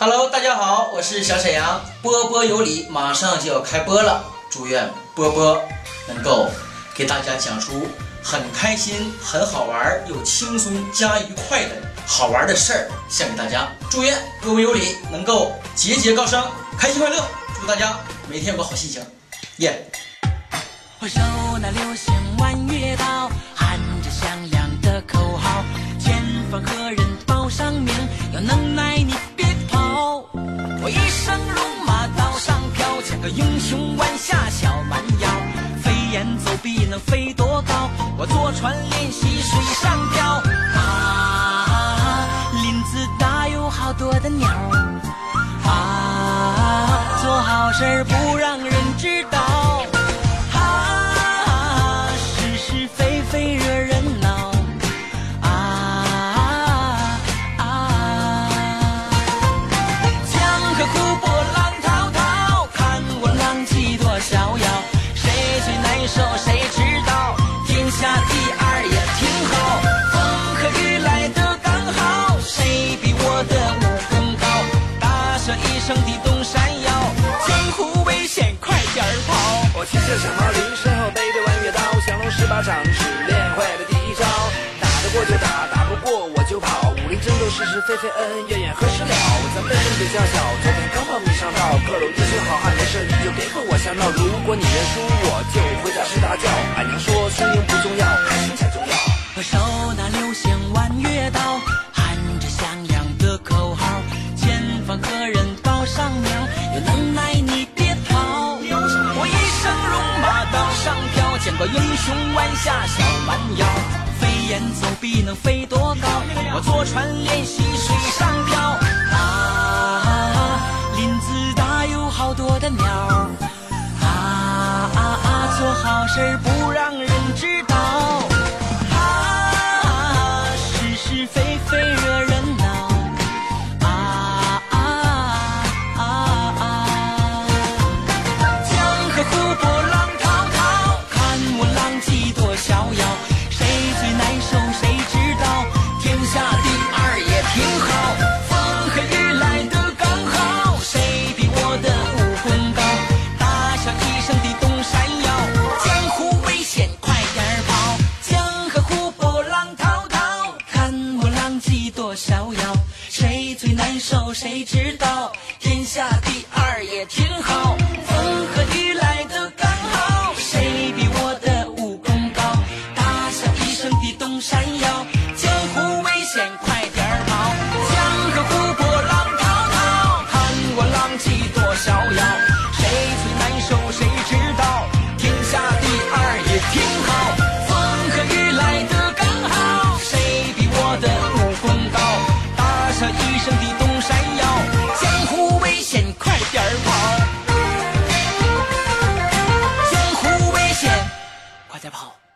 Hello，大家好，我是小沈阳，波波有理马上就要开播了，祝愿波波能够给大家讲出很开心、很好玩又轻松加愉快的好玩的事儿，献给大家。祝愿波波有理能够节节高升，开心快乐，祝大家每天有个好心情，耶！回龙马刀上飘，像个英雄弯下小蛮腰，飞檐走壁能飞多高？我坐船练习水上漂。啊，林子大有好多的鸟。啊，做好事不这。小毛驴，身后背着弯月刀，降龙十八掌只练会了第一招。打得过就打，打不过我就跑。武林争斗是是非非，恩恩怨怨何时了？咱辈分比较小，我，英雄弯下小蛮腰，飞檐走壁能飞多高？我坐船练习水上漂。啊，林子大有好多的鸟。啊啊啊！做好事不我逍遥谁最难受谁知道？天下第二也挺好风和雨来的刚好谁比我的武功高？大笑一声地动山摇还在跑。